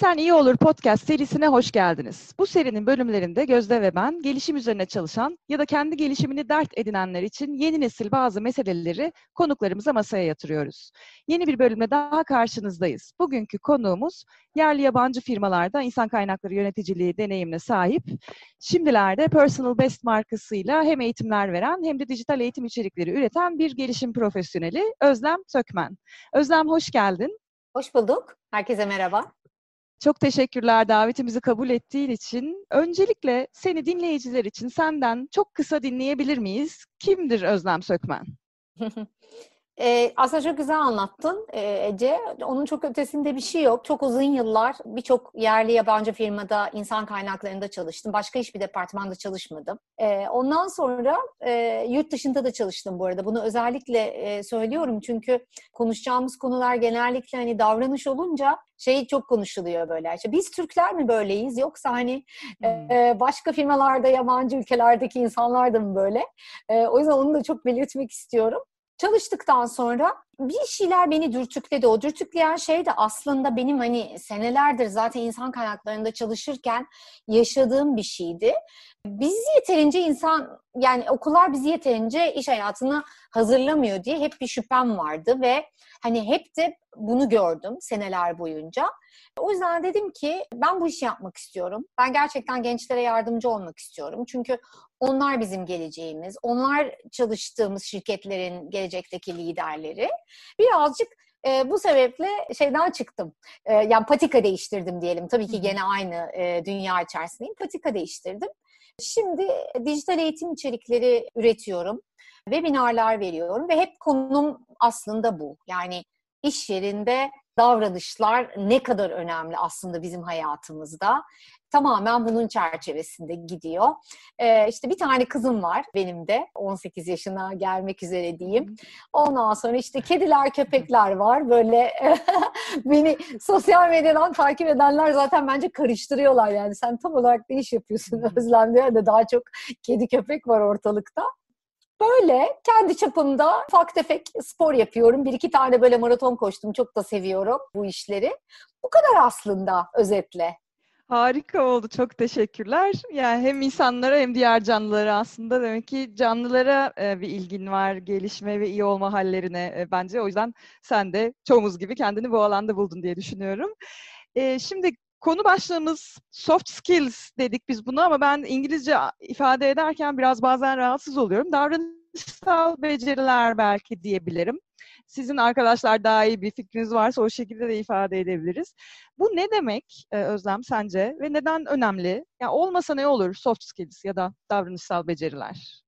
İstersen İyi Olur podcast serisine hoş geldiniz. Bu serinin bölümlerinde Gözde ve ben gelişim üzerine çalışan ya da kendi gelişimini dert edinenler için yeni nesil bazı meseleleri konuklarımıza masaya yatırıyoruz. Yeni bir bölümle daha karşınızdayız. Bugünkü konuğumuz yerli yabancı firmalarda insan kaynakları yöneticiliği deneyimine sahip, şimdilerde Personal Best markasıyla hem eğitimler veren hem de dijital eğitim içerikleri üreten bir gelişim profesyoneli Özlem Sökmen. Özlem hoş geldin. Hoş bulduk. Herkese merhaba. Çok teşekkürler davetimizi kabul ettiğin için. Öncelikle seni dinleyiciler için senden çok kısa dinleyebilir miyiz? Kimdir Özlem Sökmen? Ee, aslında çok güzel anlattın e, Ece. Onun çok ötesinde bir şey yok. Çok uzun yıllar birçok yerli yabancı firmada insan kaynaklarında çalıştım. Başka hiçbir departmanda çalışmadım. Ee, ondan sonra e, yurt dışında da çalıştım bu arada. Bunu özellikle e, söylüyorum çünkü konuşacağımız konular genellikle hani davranış olunca şey çok konuşuluyor böyle. İşte biz Türkler mi böyleyiz yoksa hani hmm. e, başka firmalarda yabancı ülkelerdeki insanlar da mı böyle? E, o yüzden onu da çok belirtmek istiyorum. Çalıştıktan sonra bir şeyler beni dürtükledi. O dürtükleyen şey de aslında benim hani senelerdir zaten insan kaynaklarında çalışırken yaşadığım bir şeydi. Biz yeterince insan yani okullar bizi yeterince iş hayatına hazırlamıyor diye hep bir şüphem vardı ve hani hep de bunu gördüm seneler boyunca. O yüzden dedim ki ben bu işi yapmak istiyorum. Ben gerçekten gençlere yardımcı olmak istiyorum. Çünkü onlar bizim geleceğimiz. Onlar çalıştığımız şirketlerin gelecekteki liderleri. Birazcık e, bu sebeple şeyden çıktım. E, yani patika değiştirdim diyelim. Tabii ki gene aynı e, dünya içerisindeyim. Patika değiştirdim. Şimdi dijital eğitim içerikleri üretiyorum. Webinarlar veriyorum ve hep konum aslında bu. Yani iş yerinde davranışlar ne kadar önemli aslında bizim hayatımızda. Tamamen bunun çerçevesinde gidiyor. Ee, işte bir tane kızım var benim de 18 yaşına gelmek üzere diyeyim. Ondan sonra işte kediler, köpekler var. Böyle beni sosyal medyadan takip edenler zaten bence karıştırıyorlar yani. Sen tam olarak ne iş yapıyorsun Özlem diye de daha çok kedi köpek var ortalıkta. Böyle kendi çapımda ufak tefek spor yapıyorum. Bir iki tane böyle maraton koştum. Çok da seviyorum bu işleri. Bu kadar aslında özetle. Harika oldu. Çok teşekkürler. Yani hem insanlara hem diğer canlılara aslında demek ki canlılara e, bir ilgin var. Gelişme ve iyi olma hallerine e, bence. O yüzden sen de çoğumuz gibi kendini bu alanda buldun diye düşünüyorum. E, şimdi konu başlığımız soft skills dedik biz bunu ama ben İngilizce ifade ederken biraz bazen rahatsız oluyorum. Davranışsal beceriler belki diyebilirim. Sizin arkadaşlar daha iyi bir fikriniz varsa o şekilde de ifade edebiliriz. Bu ne demek e, Özlem sence ve neden önemli? Yani olmasa ne olur soft skills ya da davranışsal beceriler?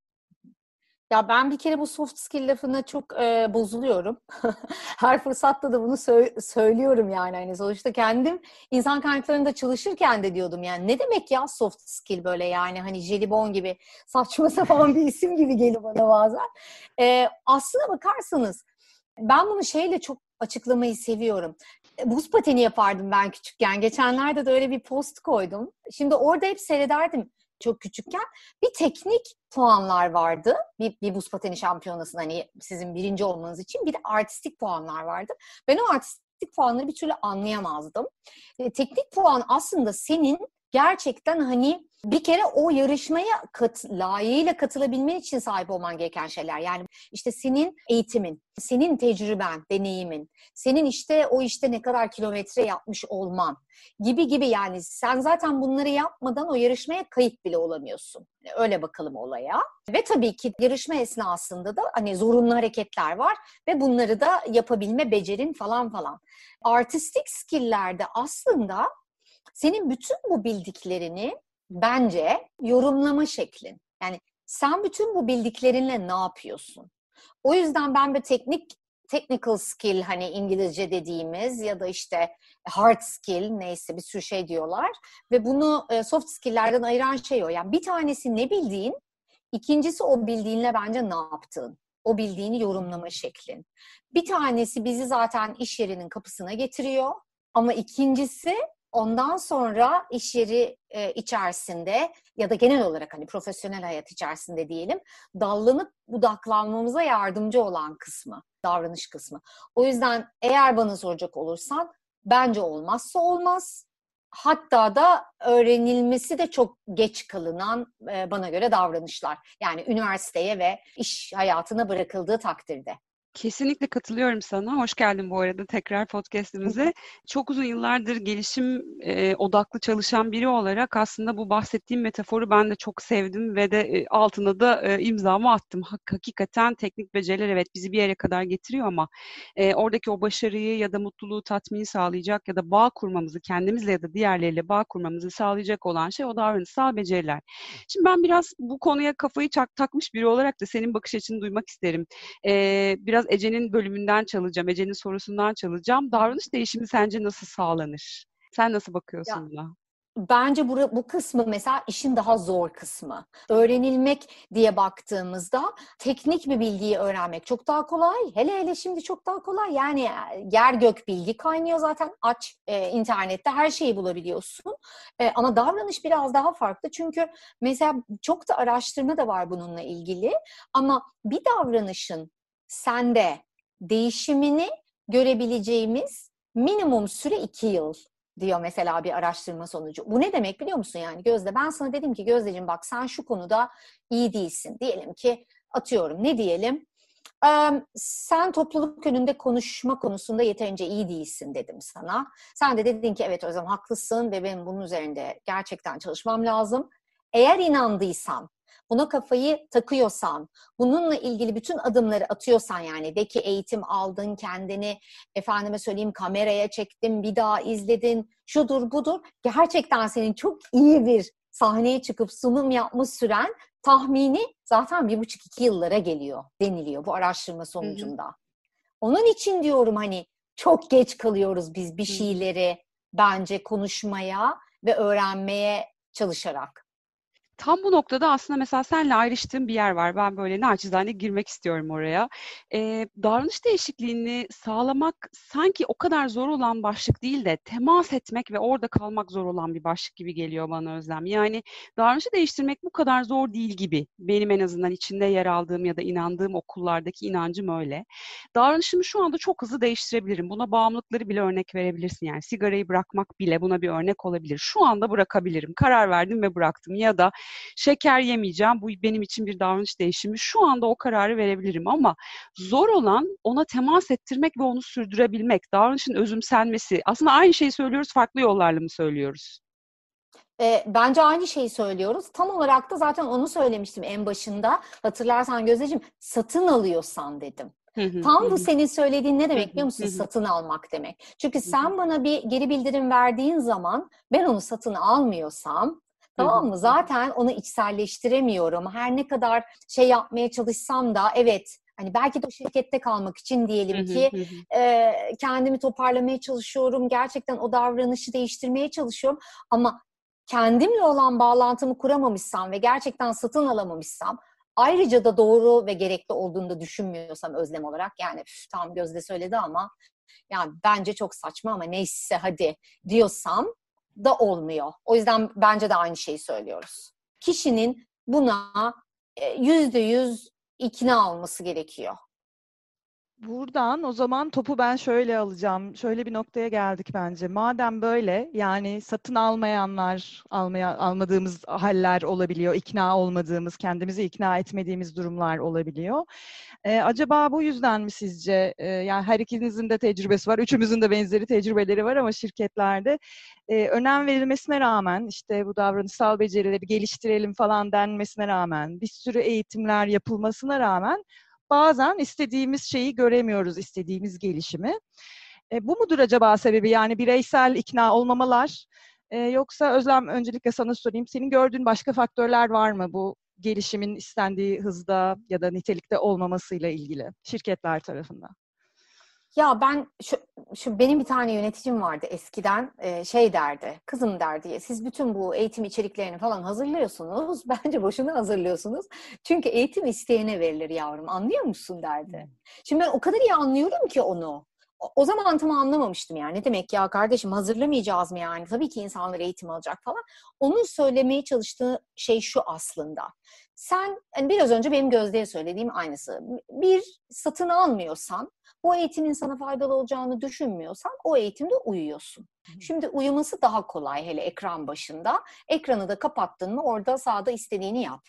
Ya ben bir kere bu soft skill lafına çok e, bozuluyorum. Her fırsatta da bunu sö- söylüyorum yani. Hani sonuçta kendim insan kaynaklarında çalışırken de diyordum yani ne demek ya soft skill böyle yani hani jelibon gibi saçma sapan bir isim gibi geliyor bana bazen. E, aslına bakarsanız ben bunu şeyle çok açıklamayı seviyorum. E, buz pateni yapardım ben küçükken. Geçenlerde de öyle bir post koydum. Şimdi orada hep seyrederdim çok küçükken bir teknik puanlar vardı. Bir, bir buz pateni şampiyonasında hani sizin birinci olmanız için bir de artistik puanlar vardı. Ben o artistik puanları bir türlü anlayamazdım. E, teknik puan aslında senin gerçekten hani bir kere o yarışmaya kat, layığıyla katılabilmen için sahip olman gereken şeyler. Yani işte senin eğitimin, senin tecrüben, deneyimin, senin işte o işte ne kadar kilometre yapmış olman gibi gibi yani sen zaten bunları yapmadan o yarışmaya kayıt bile olamıyorsun. Öyle bakalım olaya. Ve tabii ki yarışma esnasında da hani zorunlu hareketler var ve bunları da yapabilme becerin falan falan. Artistik skill'lerde aslında senin bütün bu bildiklerini bence yorumlama şeklin. Yani sen bütün bu bildiklerinle ne yapıyorsun? O yüzden ben bir teknik technical skill hani İngilizce dediğimiz ya da işte hard skill neyse bir sürü şey diyorlar ve bunu e, soft skill'lerden ayıran şey o. Yani bir tanesi ne bildiğin, ikincisi o bildiğinle bence ne yaptığın. O bildiğini yorumlama şeklin. Bir tanesi bizi zaten iş yerinin kapısına getiriyor ama ikincisi Ondan sonra iş yeri e, içerisinde ya da genel olarak hani profesyonel hayat içerisinde diyelim dallanıp budaklanmamıza yardımcı olan kısmı, davranış kısmı. O yüzden eğer bana soracak olursan bence olmazsa olmaz hatta da öğrenilmesi de çok geç kalınan e, bana göre davranışlar. Yani üniversiteye ve iş hayatına bırakıldığı takdirde. Kesinlikle katılıyorum sana. Hoş geldin bu arada tekrar podcast'imize. Çok uzun yıllardır gelişim e, odaklı çalışan biri olarak aslında bu bahsettiğim metaforu ben de çok sevdim ve de e, altına da e, imzamı attım. Hakikaten teknik beceriler evet bizi bir yere kadar getiriyor ama e, oradaki o başarıyı ya da mutluluğu, tatmini sağlayacak ya da bağ kurmamızı, kendimizle ya da diğerleriyle bağ kurmamızı sağlayacak olan şey o davranışsal beceriler. Şimdi ben biraz bu konuya kafayı çak, takmış biri olarak da senin bakış açını duymak isterim. E, biraz biraz Ece'nin bölümünden çalacağım, Ece'nin sorusundan çalacağım. Davranış değişimi sence nasıl sağlanır? Sen nasıl bakıyorsun ya, buna? Bence bu, bu kısmı mesela işin daha zor kısmı. Öğrenilmek diye baktığımızda teknik bir bilgiyi öğrenmek çok daha kolay. Hele hele şimdi çok daha kolay. Yani yer gök bilgi kaynıyor zaten. Aç e, internette her şeyi bulabiliyorsun. E, ama davranış biraz daha farklı. Çünkü mesela çok da araştırma da var bununla ilgili. Ama bir davranışın sende değişimini görebileceğimiz minimum süre iki yıl diyor mesela bir araştırma sonucu. Bu ne demek biliyor musun yani Gözde? Ben sana dedim ki Gözdeciğim bak sen şu konuda iyi değilsin. Diyelim ki atıyorum ne diyelim? Sen topluluk önünde konuşma konusunda yeterince iyi değilsin dedim sana. Sen de dedin ki evet zaman haklısın ve benim bunun üzerinde gerçekten çalışmam lazım. Eğer inandıysan buna kafayı takıyorsan, bununla ilgili bütün adımları atıyorsan yani de ki eğitim aldın, kendini efendime söyleyeyim kameraya çektin, bir daha izledin, şudur budur. Gerçekten senin çok iyi bir sahneye çıkıp sunum yapmış süren tahmini zaten bir buçuk iki yıllara geliyor deniliyor bu araştırma sonucunda. Hı hı. Onun için diyorum hani çok geç kalıyoruz biz bir şeyleri bence konuşmaya ve öğrenmeye çalışarak tam bu noktada aslında mesela senle ayrıştığım bir yer var. Ben böyle naçizane girmek istiyorum oraya. Ee, davranış değişikliğini sağlamak sanki o kadar zor olan başlık değil de temas etmek ve orada kalmak zor olan bir başlık gibi geliyor bana Özlem. Yani davranışı değiştirmek bu kadar zor değil gibi. Benim en azından içinde yer aldığım ya da inandığım okullardaki inancım öyle. Davranışımı şu anda çok hızlı değiştirebilirim. Buna bağımlılıkları bile örnek verebilirsin. Yani sigarayı bırakmak bile buna bir örnek olabilir. Şu anda bırakabilirim. Karar verdim ve bıraktım. Ya da şeker yemeyeceğim. Bu benim için bir davranış değişimi. Şu anda o kararı verebilirim ama zor olan ona temas ettirmek ve onu sürdürebilmek. Davranışın özümsenmesi. Aslında aynı şeyi söylüyoruz, farklı yollarla mı söylüyoruz? E, bence aynı şeyi söylüyoruz. Tam olarak da zaten onu söylemiştim en başında. Hatırlarsan Gözdeciğim satın alıyorsan dedim. Tam bu senin söylediğin ne demek biliyor musun? satın almak demek. Çünkü sen bana bir geri bildirim verdiğin zaman ben onu satın almıyorsam Tamam mı? Zaten onu içselleştiremiyorum. Her ne kadar şey yapmaya çalışsam da evet hani belki de o şirkette kalmak için diyelim ki e, kendimi toparlamaya çalışıyorum. Gerçekten o davranışı değiştirmeye çalışıyorum. Ama kendimle olan bağlantımı kuramamışsam ve gerçekten satın alamamışsam ayrıca da doğru ve gerekli olduğunu da düşünmüyorsam özlem olarak yani üf, tam Gözde söyledi ama yani bence çok saçma ama neyse hadi diyorsam da olmuyor. O yüzden bence de aynı şeyi söylüyoruz. Kişinin buna e, yüzde yüz ikna olması gerekiyor. Buradan o zaman topu ben şöyle alacağım. Şöyle bir noktaya geldik bence. Madem böyle yani satın almayanlar, almaya almadığımız haller olabiliyor, ikna olmadığımız, kendimizi ikna etmediğimiz durumlar olabiliyor. Ee, acaba bu yüzden mi sizce? E, yani her ikinizin de tecrübesi var, üçümüzün de benzeri tecrübeleri var ama şirketlerde e, önem verilmesine rağmen işte bu davranışsal becerileri geliştirelim falan denmesine rağmen bir sürü eğitimler yapılmasına rağmen bazen istediğimiz şeyi göremiyoruz, istediğimiz gelişimi. E, bu mudur acaba sebebi? Yani bireysel ikna olmamalar e, yoksa Özlem öncelikle sana sorayım. Senin gördüğün başka faktörler var mı bu gelişimin istendiği hızda ya da nitelikte olmamasıyla ilgili şirketler tarafından? Ya ben şu, şu benim bir tane yöneticim vardı eskiden e, şey derdi kızım derdi siz bütün bu eğitim içeriklerini falan hazırlıyorsunuz bence boşuna hazırlıyorsunuz çünkü eğitim isteyene verilir yavrum anlıyor musun derdi. Şimdi ben o kadar iyi anlıyorum ki onu o zaman tam anlamamıştım yani. Ne demek ya kardeşim hazırlamayacağız mı yani? Tabii ki insanlar eğitim alacak falan. Onun söylemeye çalıştığı şey şu aslında. Sen hani biraz önce benim Gözde'ye söylediğim aynısı. Bir satın almıyorsan o eğitimin sana faydalı olacağını düşünmüyorsan o eğitimde uyuyorsun. Şimdi uyuması daha kolay hele ekran başında. Ekranı da kapattın mı orada sağda istediğini yap.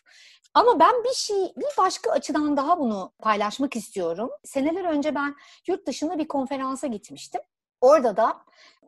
Ama ben bir şey, bir başka açıdan daha bunu paylaşmak istiyorum. Seneler önce ben yurt dışında bir konferansa gitmiştim. Orada da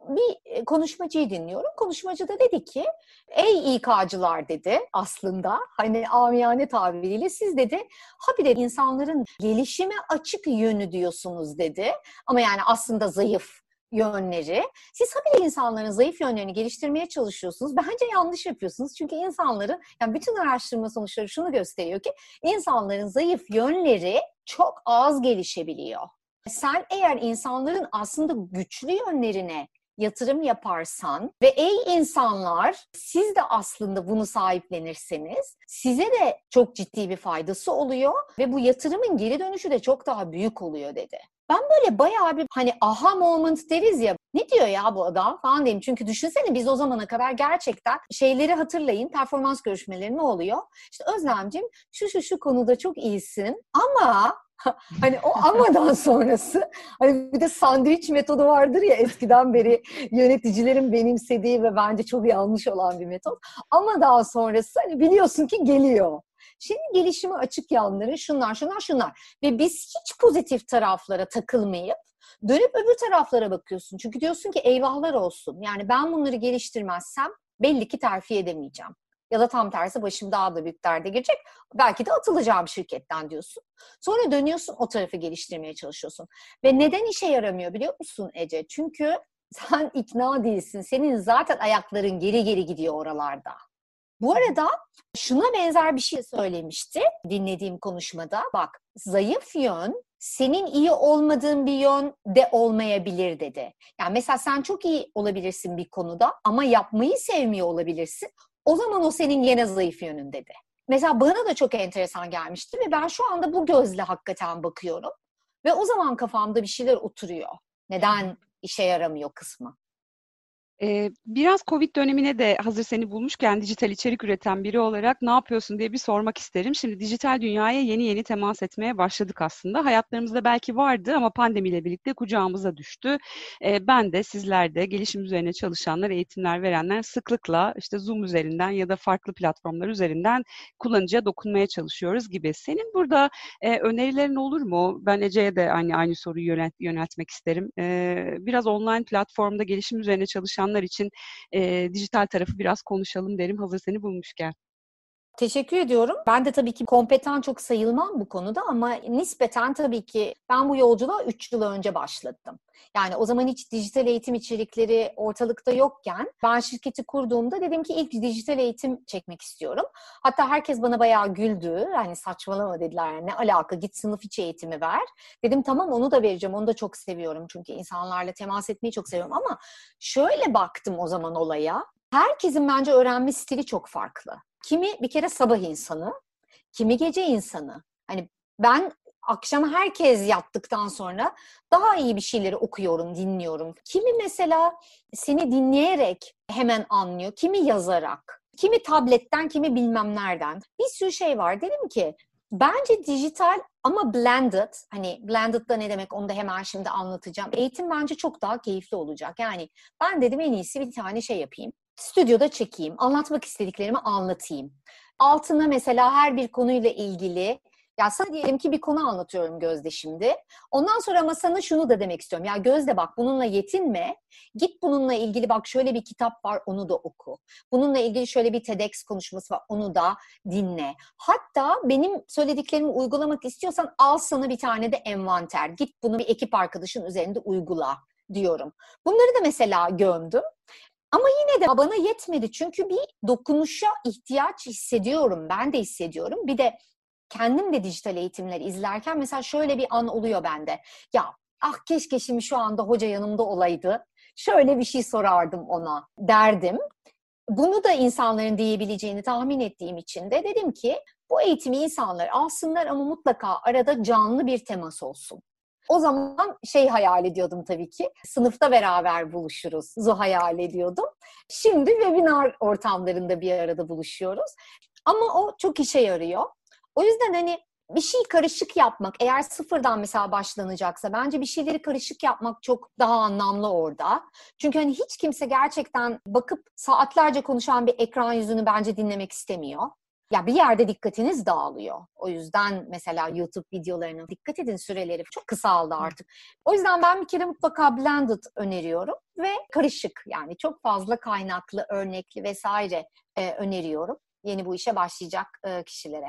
bir e, konuşmacıyı dinliyorum. Konuşmacı da dedi ki, ey İK'cılar dedi aslında, hani amiyane tabiriyle siz dedi, ha bir insanların gelişime açık yönü diyorsunuz dedi. Ama yani aslında zayıf yönleri. Siz habire insanların zayıf yönlerini geliştirmeye çalışıyorsunuz. Bence yanlış yapıyorsunuz. Çünkü insanların, yani bütün araştırma sonuçları şunu gösteriyor ki insanların zayıf yönleri çok az gelişebiliyor. Sen eğer insanların aslında güçlü yönlerine yatırım yaparsan ve ey insanlar siz de aslında bunu sahiplenirseniz size de çok ciddi bir faydası oluyor ve bu yatırımın geri dönüşü de çok daha büyük oluyor dedi. Ben böyle bayağı bir hani aha moment deriz ya ne diyor ya bu adam falan diyeyim. Çünkü düşünsene biz o zamana kadar gerçekten şeyleri hatırlayın performans görüşmeleri ne oluyor? İşte Özlemciğim şu şu şu konuda çok iyisin ama hani o amadan sonrası hani bir de sandviç metodu vardır ya eskiden beri yöneticilerin benimsediği ve bence çok yanlış olan bir metot. Ama daha sonrası hani biliyorsun ki geliyor. Şimdi gelişime açık yanları şunlar şunlar şunlar ve biz hiç pozitif taraflara takılmayıp dönüp öbür taraflara bakıyorsun. Çünkü diyorsun ki eyvahlar olsun. Yani ben bunları geliştirmezsem belli ki terfi edemeyeceğim. Ya da tam tersi başım daha da büyük derde girecek. Belki de atılacağım şirketten diyorsun. Sonra dönüyorsun o tarafı geliştirmeye çalışıyorsun. Ve neden işe yaramıyor biliyor musun Ece? Çünkü sen ikna değilsin. Senin zaten ayakların geri geri gidiyor oralarda. Bu arada şuna benzer bir şey söylemişti dinlediğim konuşmada. Bak zayıf yön senin iyi olmadığın bir yön de olmayabilir dedi. Yani mesela sen çok iyi olabilirsin bir konuda ama yapmayı sevmiyor olabilirsin. O zaman o senin yine zayıf yönün dedi. Mesela bana da çok enteresan gelmişti ve ben şu anda bu gözle hakikaten bakıyorum. Ve o zaman kafamda bir şeyler oturuyor. Neden işe yaramıyor kısmı. Biraz Covid dönemine de hazır seni bulmuşken dijital içerik üreten biri olarak ne yapıyorsun diye bir sormak isterim. Şimdi dijital dünyaya yeni yeni temas etmeye başladık aslında. Hayatlarımızda belki vardı ama pandemiyle birlikte kucağımıza düştü. Ben de sizler de gelişim üzerine çalışanlar, eğitimler verenler sıklıkla işte Zoom üzerinden ya da farklı platformlar üzerinden kullanıcıya dokunmaya çalışıyoruz gibi. Senin burada önerilerin olur mu? Ben Ece'ye de aynı aynı soruyu yönelt, yöneltmek isterim. Biraz online platformda gelişim üzerine çalışan çalışanlar için e, dijital tarafı biraz konuşalım derim hazır seni bulmuşken. Teşekkür ediyorum. Ben de tabii ki kompetan çok sayılmam bu konuda ama nispeten tabii ki ben bu yolculuğa 3 yıl önce başladım. Yani o zaman hiç dijital eğitim içerikleri ortalıkta yokken ben şirketi kurduğumda dedim ki ilk dijital eğitim çekmek istiyorum. Hatta herkes bana bayağı güldü. Hani saçmalama dediler ne alaka git sınıf içi eğitimi ver. Dedim tamam onu da vereceğim. Onu da çok seviyorum çünkü insanlarla temas etmeyi çok seviyorum ama şöyle baktım o zaman olaya. Herkesin bence öğrenme stili çok farklı. Kimi bir kere sabah insanı, kimi gece insanı. Hani ben akşam herkes yattıktan sonra daha iyi bir şeyleri okuyorum, dinliyorum. Kimi mesela seni dinleyerek hemen anlıyor, kimi yazarak, kimi tabletten, kimi bilmem nereden. Bir sürü şey var. Dedim ki bence dijital ama blended, hani blended da ne demek onu da hemen şimdi anlatacağım. Eğitim bence çok daha keyifli olacak. Yani ben dedim en iyisi bir tane şey yapayım stüdyoda çekeyim, anlatmak istediklerimi anlatayım. Altına mesela her bir konuyla ilgili ya sana diyelim ki bir konu anlatıyorum Gözde şimdi. Ondan sonra ama sana şunu da demek istiyorum. Ya Gözde bak bununla yetinme. Git bununla ilgili bak şöyle bir kitap var onu da oku. Bununla ilgili şöyle bir TEDx konuşması var onu da dinle. Hatta benim söylediklerimi uygulamak istiyorsan al sana bir tane de envanter. Git bunu bir ekip arkadaşın üzerinde uygula diyorum. Bunları da mesela gömdüm. Ama yine de bana yetmedi çünkü bir dokunuşa ihtiyaç hissediyorum. Ben de hissediyorum. Bir de kendim de dijital eğitimler izlerken mesela şöyle bir an oluyor bende. Ya ah keşke şimdi şu anda hoca yanımda olaydı. Şöyle bir şey sorardım ona derdim. Bunu da insanların diyebileceğini tahmin ettiğim için de dedim ki bu eğitimi insanlar alsınlar ama mutlaka arada canlı bir temas olsun. O zaman şey hayal ediyordum tabii ki. Sınıfta beraber buluşuruz. Zu hayal ediyordum. Şimdi webinar ortamlarında bir arada buluşuyoruz. Ama o çok işe yarıyor. O yüzden hani bir şey karışık yapmak eğer sıfırdan mesela başlanacaksa bence bir şeyleri karışık yapmak çok daha anlamlı orada. Çünkü hani hiç kimse gerçekten bakıp saatlerce konuşan bir ekran yüzünü bence dinlemek istemiyor. Ya bir yerde dikkatiniz dağılıyor. O yüzden mesela YouTube videolarına dikkat edin süreleri çok kısaldı artık. O yüzden ben bir kere mutlaka blended öneriyorum ve karışık yani çok fazla kaynaklı, örnekli vesaire e, öneriyorum yeni bu işe başlayacak e, kişilere.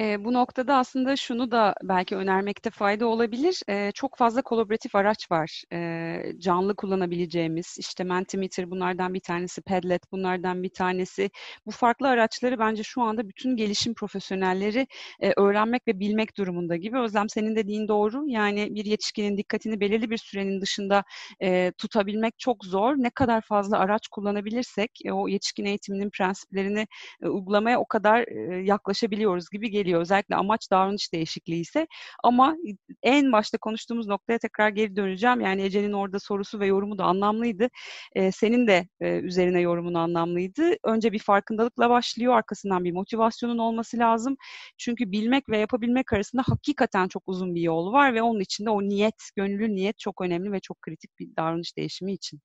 E, bu noktada aslında şunu da belki önermekte fayda olabilir. E, çok fazla kolaboratif araç var. E, canlı kullanabileceğimiz. İşte Mentimeter bunlardan bir tanesi, Padlet bunlardan bir tanesi. Bu farklı araçları bence şu anda bütün gelişim profesyonelleri e, öğrenmek ve bilmek durumunda gibi. Özlem senin dediğin doğru. Yani bir yetişkinin dikkatini belirli bir sürenin dışında e, tutabilmek çok zor. Ne kadar fazla araç kullanabilirsek e, o yetişkin eğitiminin prensiplerini e, uygulamaya o kadar e, yaklaşabiliyoruz gibi geliyor geliyor. Özellikle amaç davranış değişikliği ise. Ama en başta konuştuğumuz noktaya tekrar geri döneceğim. Yani Ece'nin orada sorusu ve yorumu da anlamlıydı. Ee, senin de e, üzerine yorumun anlamlıydı. Önce bir farkındalıkla başlıyor. Arkasından bir motivasyonun olması lazım. Çünkü bilmek ve yapabilmek arasında hakikaten çok uzun bir yol var ve onun içinde o niyet, gönüllü niyet çok önemli ve çok kritik bir davranış değişimi için.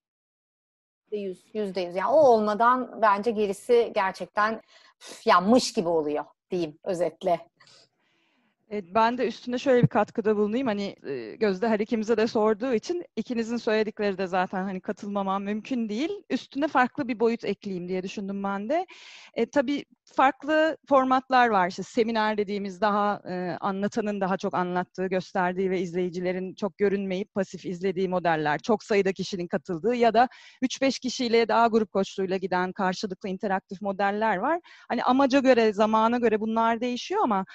Yüz, yüzde yüz. Yani o olmadan bence gerisi gerçekten yanmış gibi oluyor diyeyim özetle. Evet, ben de üstünde şöyle bir katkıda bulunayım. Hani Gözde her ikimize de sorduğu için ikinizin söyledikleri de zaten hani katılmamam mümkün değil. Üstüne farklı bir boyut ekleyeyim diye düşündüm ben de. E, tabii farklı formatlar var. İşte seminer dediğimiz daha e, anlatanın daha çok anlattığı, gösterdiği ve izleyicilerin çok görünmeyip pasif izlediği modeller. Çok sayıda kişinin katıldığı ya da 3-5 kişiyle daha grup koçluğuyla giden karşılıklı interaktif modeller var. Hani amaca göre, zamana göre bunlar değişiyor ama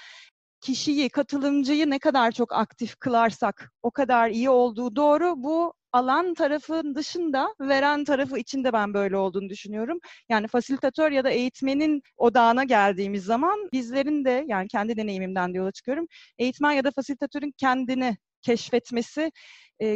kişiyi, katılımcıyı ne kadar çok aktif kılarsak o kadar iyi olduğu doğru. Bu alan tarafın dışında veren tarafı içinde ben böyle olduğunu düşünüyorum. Yani fasilitatör ya da eğitmenin odağına geldiğimiz zaman bizlerin de yani kendi deneyimimden de yola çıkıyorum. Eğitmen ya da fasilitatörün kendini keşfetmesi,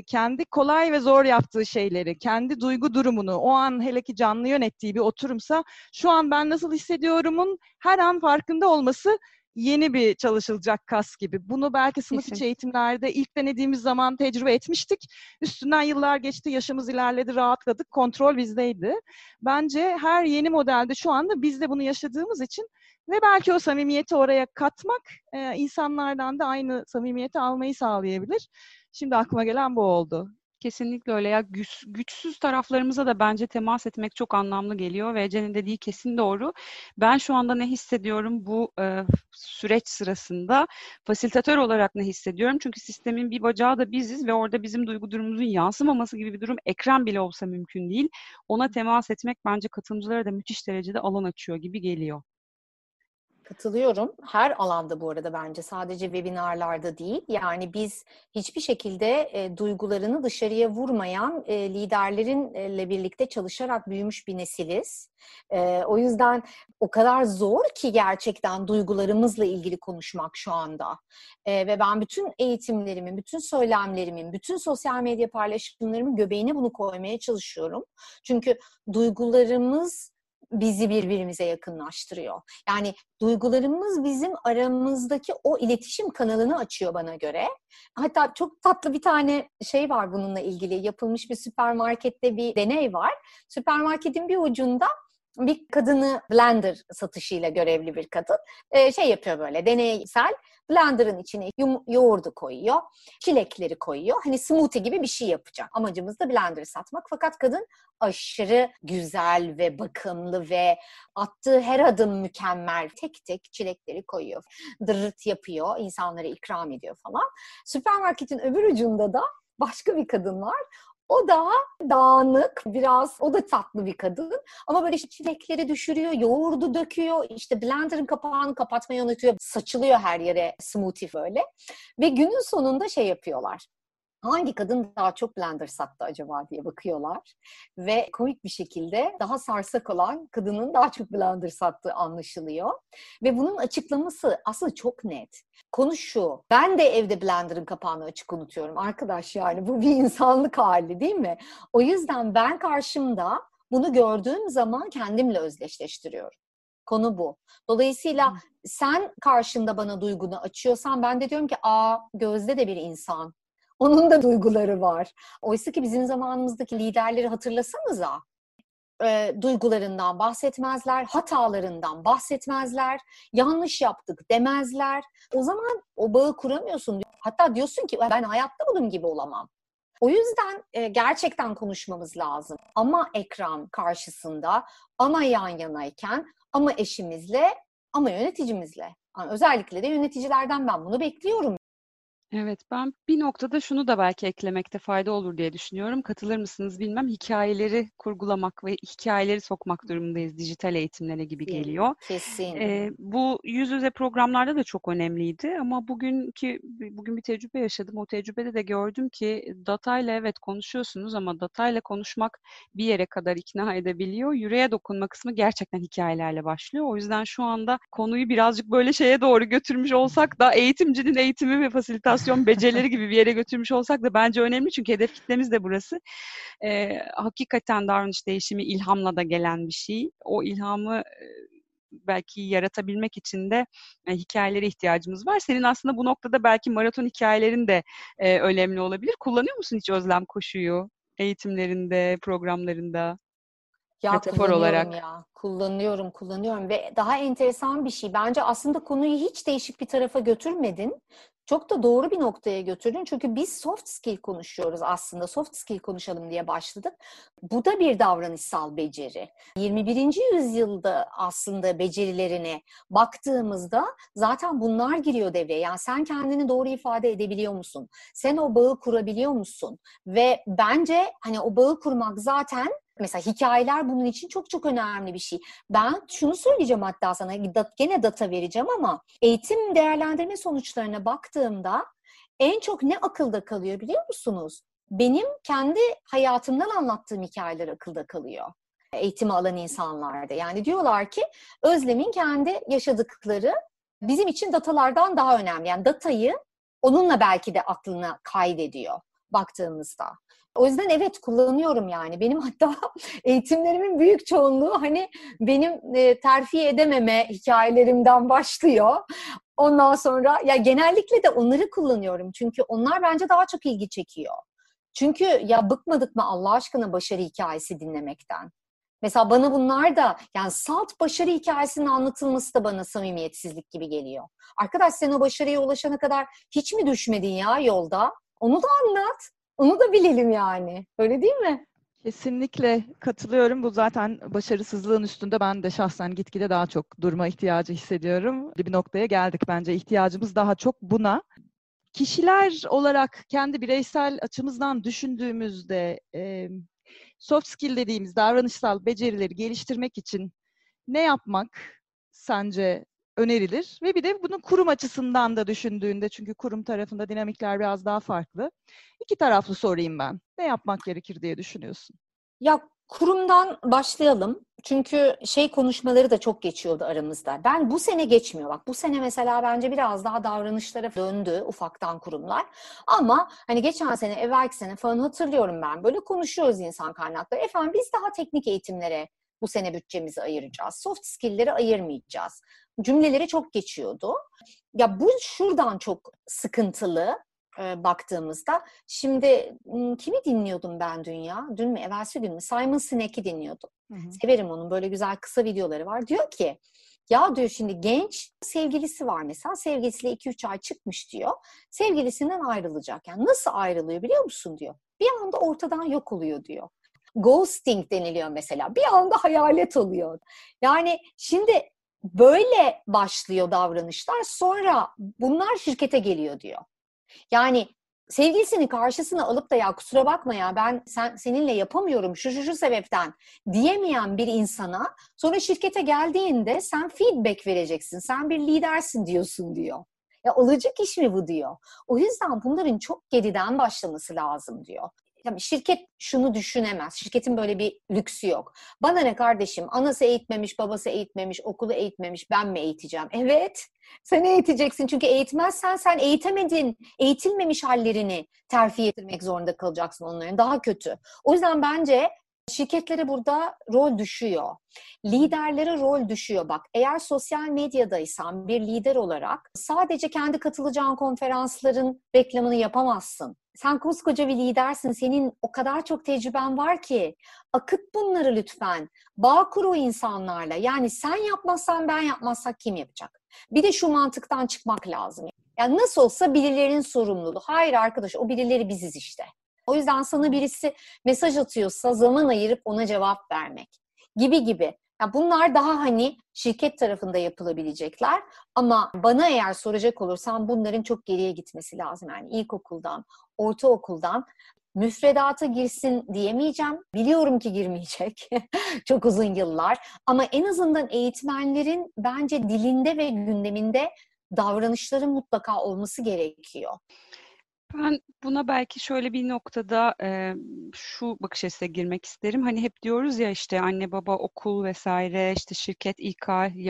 kendi kolay ve zor yaptığı şeyleri, kendi duygu durumunu, o an hele ki canlı yönettiği bir oturumsa şu an ben nasıl hissediyorumun her an farkında olması yeni bir çalışılacak kas gibi. Bunu belki sınıf Kesin. içi eğitimlerde ilk denediğimiz zaman tecrübe etmiştik. Üstünden yıllar geçti, yaşımız ilerledi, rahatladık, kontrol bizdeydi. Bence her yeni modelde şu anda biz de bunu yaşadığımız için ve belki o samimiyeti oraya katmak e, insanlardan da aynı samimiyeti almayı sağlayabilir. Şimdi aklıma gelen bu oldu. Kesinlikle öyle ya güç, güçsüz taraflarımıza da bence temas etmek çok anlamlı geliyor ve Ece'nin dediği kesin doğru. Ben şu anda ne hissediyorum bu e, süreç sırasında fasilitatör olarak ne hissediyorum? Çünkü sistemin bir bacağı da biziz ve orada bizim duygu durumumuzun yansımaması gibi bir durum ekran bile olsa mümkün değil. Ona temas etmek bence katılımcılara da müthiş derecede alan açıyor gibi geliyor. Katılıyorum. Her alanda bu arada bence sadece webinarlarda değil. Yani biz hiçbir şekilde e, duygularını dışarıya vurmayan e, liderlerinle birlikte çalışarak büyümüş bir nesiliz. E, o yüzden o kadar zor ki gerçekten duygularımızla ilgili konuşmak şu anda. E, ve ben bütün eğitimlerimin, bütün söylemlerimin, bütün sosyal medya paylaşımlarımın göbeğine bunu koymaya çalışıyorum. Çünkü duygularımız bizi birbirimize yakınlaştırıyor. Yani duygularımız bizim aramızdaki o iletişim kanalını açıyor bana göre. Hatta çok tatlı bir tane şey var bununla ilgili. Yapılmış bir süpermarkette bir deney var. Süpermarketin bir ucunda bir kadını blender satışıyla görevli bir kadın e, şey yapıyor böyle deneysel blenderın içine yum, yoğurdu koyuyor, çilekleri koyuyor. Hani smoothie gibi bir şey yapacak. Amacımız da blenderı satmak. Fakat kadın aşırı güzel ve bakımlı ve attığı her adım mükemmel. Tek tek çilekleri koyuyor. Dırırt yapıyor, insanlara ikram ediyor falan. Süpermarketin öbür ucunda da başka bir kadın var. O da dağınık, biraz o da tatlı bir kadın. Ama böyle işte çilekleri düşürüyor, yoğurdu döküyor, işte blenderın kapağını kapatmayı unutuyor. Saçılıyor her yere smoothie böyle. Ve günün sonunda şey yapıyorlar hangi kadın daha çok blender sattı acaba diye bakıyorlar. Ve komik bir şekilde daha sarsak olan kadının daha çok blender sattığı anlaşılıyor. Ve bunun açıklaması aslında çok net. Konu şu, ben de evde blenderın kapağını açık unutuyorum arkadaş yani bu bir insanlık hali değil mi? O yüzden ben karşımda bunu gördüğüm zaman kendimle özdeşleştiriyorum. Konu bu. Dolayısıyla sen karşında bana duygunu açıyorsan ben de diyorum ki aa Gözde de bir insan. Onun da duyguları var. Oysa ki bizim zamanımızdaki liderleri hatırlasanıza e, duygularından bahsetmezler, hatalarından bahsetmezler, yanlış yaptık demezler. O zaman o bağı kuramıyorsun. Hatta diyorsun ki ben hayatta bunun gibi olamam. O yüzden e, gerçekten konuşmamız lazım. Ama ekran karşısında, ama yan yanayken, ama eşimizle, ama yöneticimizle. Yani özellikle de yöneticilerden ben bunu bekliyorum. Evet, ben bir noktada şunu da belki eklemekte fayda olur diye düşünüyorum. Katılır mısınız bilmem. Hikayeleri kurgulamak ve hikayeleri sokmak durumundayız dijital eğitimlere gibi geliyor. Kesin. Ee, bu yüz yüze programlarda da çok önemliydi ama bugünkü bugün bir tecrübe yaşadım. O tecrübede de gördüm ki datayla evet konuşuyorsunuz ama datayla konuşmak bir yere kadar ikna edebiliyor. Yüreğe dokunma kısmı gerçekten hikayelerle başlıyor. O yüzden şu anda konuyu birazcık böyle şeye doğru götürmüş olsak da eğitimcinin eğitimi ve fasilitasyon komünikasyon becerileri gibi bir yere götürmüş olsak da bence önemli çünkü hedef kitlemiz de burası. Ee, hakikaten davranış değişimi ilhamla da gelen bir şey. O ilhamı belki yaratabilmek için de e, hikayelere ihtiyacımız var. Senin aslında bu noktada belki maraton hikayelerin de e, önemli olabilir. Kullanıyor musun hiç Özlem koşuyu eğitimlerinde, programlarında? Ya Metafor olarak. ya. Kullanıyorum, kullanıyorum ve daha enteresan bir şey. Bence aslında konuyu hiç değişik bir tarafa götürmedin. Çok da doğru bir noktaya götürdün. Çünkü biz soft skill konuşuyoruz aslında. Soft skill konuşalım diye başladık. Bu da bir davranışsal beceri. 21. yüzyılda aslında becerilerine baktığımızda zaten bunlar giriyor devreye. Yani sen kendini doğru ifade edebiliyor musun? Sen o bağı kurabiliyor musun? Ve bence hani o bağı kurmak zaten mesela hikayeler bunun için çok çok önemli bir şey. Ben şunu söyleyeceğim hatta sana gene data vereceğim ama eğitim değerlendirme sonuçlarına baktığımda en çok ne akılda kalıyor biliyor musunuz? Benim kendi hayatımdan anlattığım hikayeler akılda kalıyor eğitimi alan insanlarda. Yani diyorlar ki Özlem'in kendi yaşadıkları bizim için datalardan daha önemli. Yani datayı onunla belki de aklına kaydediyor baktığımızda. O yüzden evet kullanıyorum yani. Benim hatta eğitimlerimin büyük çoğunluğu hani benim e, terfi edememe hikayelerimden başlıyor. Ondan sonra ya genellikle de onları kullanıyorum. Çünkü onlar bence daha çok ilgi çekiyor. Çünkü ya bıkmadık mı Allah aşkına başarı hikayesi dinlemekten? Mesela bana bunlar da yani salt başarı hikayesinin anlatılması da bana samimiyetsizlik gibi geliyor. Arkadaş sen o başarıya ulaşana kadar hiç mi düşmedin ya yolda? Onu da anlat. Onu da bilelim yani. Öyle değil mi? Kesinlikle katılıyorum. Bu zaten başarısızlığın üstünde ben de şahsen gitgide daha çok durma ihtiyacı hissediyorum. Bir noktaya geldik bence. ihtiyacımız daha çok buna. Kişiler olarak kendi bireysel açımızdan düşündüğümüzde soft skill dediğimiz davranışsal becerileri geliştirmek için ne yapmak sence önerilir. Ve bir de bunun kurum açısından da düşündüğünde çünkü kurum tarafında dinamikler biraz daha farklı. İki taraflı sorayım ben. Ne yapmak gerekir diye düşünüyorsun? Ya kurumdan başlayalım. Çünkü şey konuşmaları da çok geçiyordu aramızda. Ben bu sene geçmiyor. Bak bu sene mesela bence biraz daha davranışlara döndü ufaktan kurumlar. Ama hani geçen sene, evvelki sene falan hatırlıyorum ben. Böyle konuşuyoruz insan kaynakları. Efendim biz daha teknik eğitimlere bu sene bütçemizi ayıracağız. Soft skill'leri ayırmayacağız. Cümleleri çok geçiyordu. Ya bu şuradan çok sıkıntılı e, baktığımızda. Şimdi kimi dinliyordum ben dün ya? Dün mü, evvelsi gün mü? Simon Sinek'i dinliyordum. Hı hı. Severim onun böyle güzel kısa videoları var. Diyor ki ya diyor şimdi genç sevgilisi var mesela. Sevgilisiyle 2-3 ay çıkmış diyor. Sevgilisinden ayrılacak. Yani nasıl ayrılıyor biliyor musun diyor. Bir anda ortadan yok oluyor diyor ghosting deniliyor mesela. Bir anda hayalet oluyor. Yani şimdi böyle başlıyor davranışlar. Sonra bunlar şirkete geliyor diyor. Yani sevgilisini karşısına alıp da ya kusura bakma ya ben sen seninle yapamıyorum şu şu şu sebepten diyemeyen bir insana sonra şirkete geldiğinde sen feedback vereceksin. Sen bir lidersin diyorsun diyor. Ya olacak iş mi bu diyor. O yüzden bunların çok geriden başlaması lazım diyor. Tabii şirket şunu düşünemez. Şirketin böyle bir lüksü yok. Bana ne kardeşim anası eğitmemiş, babası eğitmemiş, okulu eğitmemiş ben mi eğiteceğim? Evet sen eğiteceksin çünkü eğitmezsen sen eğitemedin, eğitilmemiş hallerini terfi ettirmek zorunda kalacaksın onların. Daha kötü. O yüzden bence Şirketlere burada rol düşüyor. Liderlere rol düşüyor. Bak eğer sosyal medyadaysan bir lider olarak sadece kendi katılacağın konferansların reklamını yapamazsın. Sen koskoca bir lidersin. Senin o kadar çok tecrüben var ki. Akıt bunları lütfen. Bağ kur o insanlarla. Yani sen yapmazsan ben yapmazsak kim yapacak? Bir de şu mantıktan çıkmak lazım. Yani nasıl olsa birilerinin sorumluluğu. Hayır arkadaş o birileri biziz işte. O yüzden sana birisi mesaj atıyorsa zaman ayırıp ona cevap vermek gibi gibi. Yani bunlar daha hani şirket tarafında yapılabilecekler ama bana eğer soracak olursan bunların çok geriye gitmesi lazım. Yani ilkokuldan, ortaokuldan müfredata girsin diyemeyeceğim. Biliyorum ki girmeyecek. çok uzun yıllar. Ama en azından eğitmenlerin bence dilinde ve gündeminde davranışların mutlaka olması gerekiyor. Ben buna belki şöyle bir noktada e, şu bakış açısıyla girmek isterim. Hani hep diyoruz ya işte anne baba okul vesaire işte şirket İK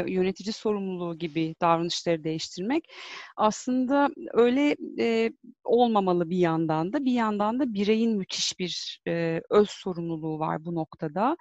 yönetici sorumluluğu gibi davranışları değiştirmek. Aslında öyle e, olmamalı bir yandan da bir yandan da bireyin müthiş bir e, öz sorumluluğu var bu noktada.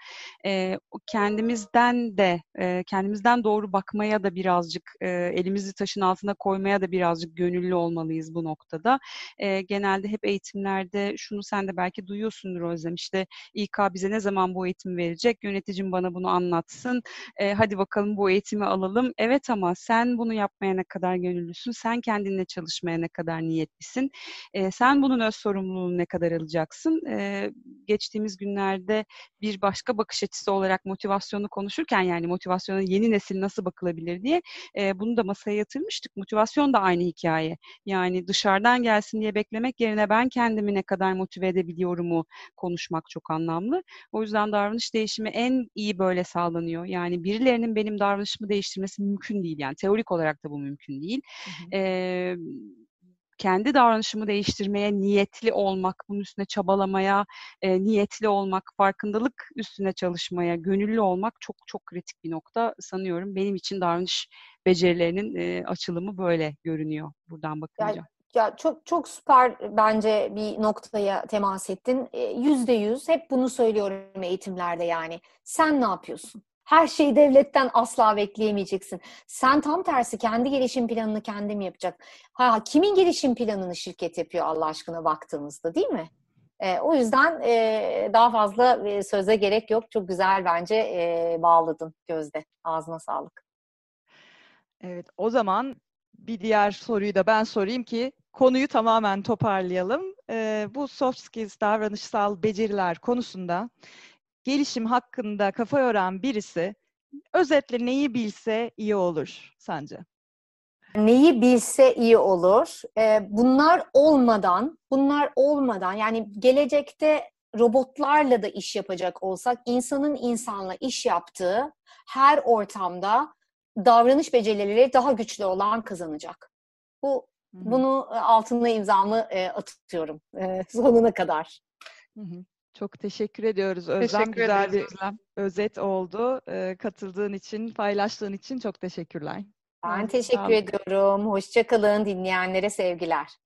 E, kendimizden de e, kendimizden doğru bakmaya da birazcık e, elimizi taşın altına koymaya da birazcık gönüllü olmalıyız bu noktada. E, e, genelde hep eğitimlerde şunu sen de belki duyuyorsundur Özlem işte İK bize ne zaman bu eğitim verecek yöneticim bana bunu anlatsın e, hadi bakalım bu eğitimi alalım. Evet ama sen bunu yapmaya ne kadar gönüllüsün sen kendinle çalışmaya ne kadar niyetlisin e, sen bunun öz sorumluluğunu ne kadar alacaksın? E, geçtiğimiz günlerde bir başka bakış açısı olarak motivasyonu konuşurken yani motivasyona yeni nesil nasıl bakılabilir diye e, bunu da masaya yatırmıştık. Motivasyon da aynı hikaye. Yani dışarıdan gelsin diye beklemek yerine ben kendimi ne kadar motive edebiliyorumu konuşmak çok anlamlı. O yüzden davranış değişimi en iyi böyle sağlanıyor. Yani birilerinin benim davranışımı değiştirmesi mümkün değil. Yani teorik olarak da bu mümkün değil. Hı hı. Ee, kendi davranışımı değiştirmeye niyetli olmak, bunun üstüne çabalamaya e, niyetli olmak, farkındalık üstüne çalışmaya, gönüllü olmak çok çok kritik bir nokta sanıyorum. Benim için davranış becerilerinin e, açılımı böyle görünüyor buradan bakınca. Yani ya çok çok süper bence bir noktaya temas ettin. E, yüzde yüz hep bunu söylüyorum eğitimlerde yani. Sen ne yapıyorsun? Her şeyi devletten asla bekleyemeyeceksin. Sen tam tersi kendi gelişim planını kendim yapacak. Ha kimin gelişim planını şirket yapıyor Allah aşkına baktığımızda değil mi? E, o yüzden e, daha fazla e, söze gerek yok. Çok güzel bence e, bağladın Gözde. Ağzına sağlık. Evet o zaman bir diğer soruyu da ben sorayım ki konuyu tamamen toparlayalım. Ee, bu soft skills, davranışsal beceriler konusunda gelişim hakkında kafa yoran birisi özetle neyi bilse iyi olur sence? Neyi bilse iyi olur. Ee, bunlar olmadan, bunlar olmadan yani gelecekte robotlarla da iş yapacak olsak insanın insanla iş yaptığı her ortamda davranış becerileri daha güçlü olan kazanacak. Bu Hı-hı. bunu e, altına imzamı e, atıyorum e, sonuna kadar. Hı-hı. Çok teşekkür ediyoruz Özlem. Teşekkür Güzel bir Özlem. özet oldu. E, katıldığın için, paylaştığın için çok teşekkürler. Ben teşekkür ediyorum. Hoşçakalın. Dinleyenlere sevgiler.